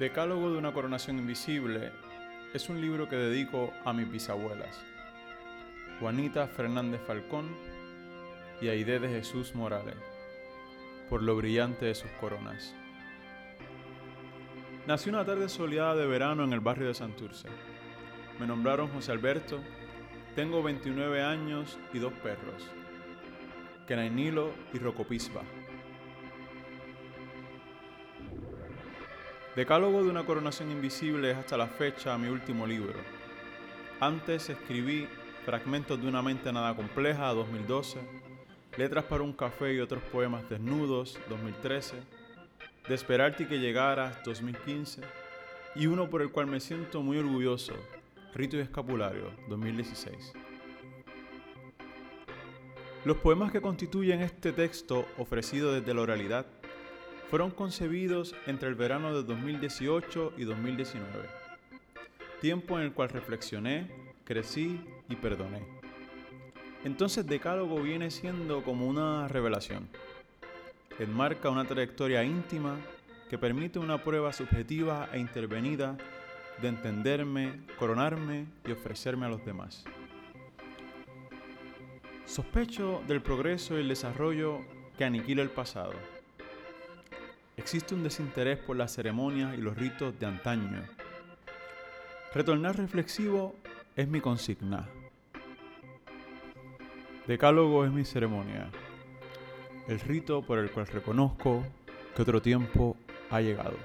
Decálogo de una coronación invisible es un libro que dedico a mis bisabuelas, Juanita Fernández Falcón y Aide de Jesús Morales, por lo brillante de sus coronas. Nací una tarde soleada de verano en el barrio de Santurce. Me nombraron José Alberto, tengo 29 años y dos perros, Kenainilo y Rocopisba. Decálogo de una coronación invisible es hasta la fecha mi último libro. Antes escribí Fragmentos de una mente nada compleja 2012, Letras para un café y otros poemas desnudos 2013, De esperarte que llegaras 2015 y uno por el cual me siento muy orgulloso, Rito y Escapulario 2016. Los poemas que constituyen este texto ofrecido desde la oralidad fueron concebidos entre el verano de 2018 y 2019, tiempo en el cual reflexioné, crecí y perdoné. Entonces Decálogo viene siendo como una revelación. Enmarca una trayectoria íntima que permite una prueba subjetiva e intervenida de entenderme, coronarme y ofrecerme a los demás. Sospecho del progreso y el desarrollo que aniquila el pasado existe un desinterés por las ceremonias y los ritos de antaño. Retornar reflexivo es mi consigna. Decálogo es mi ceremonia, el rito por el cual reconozco que otro tiempo ha llegado.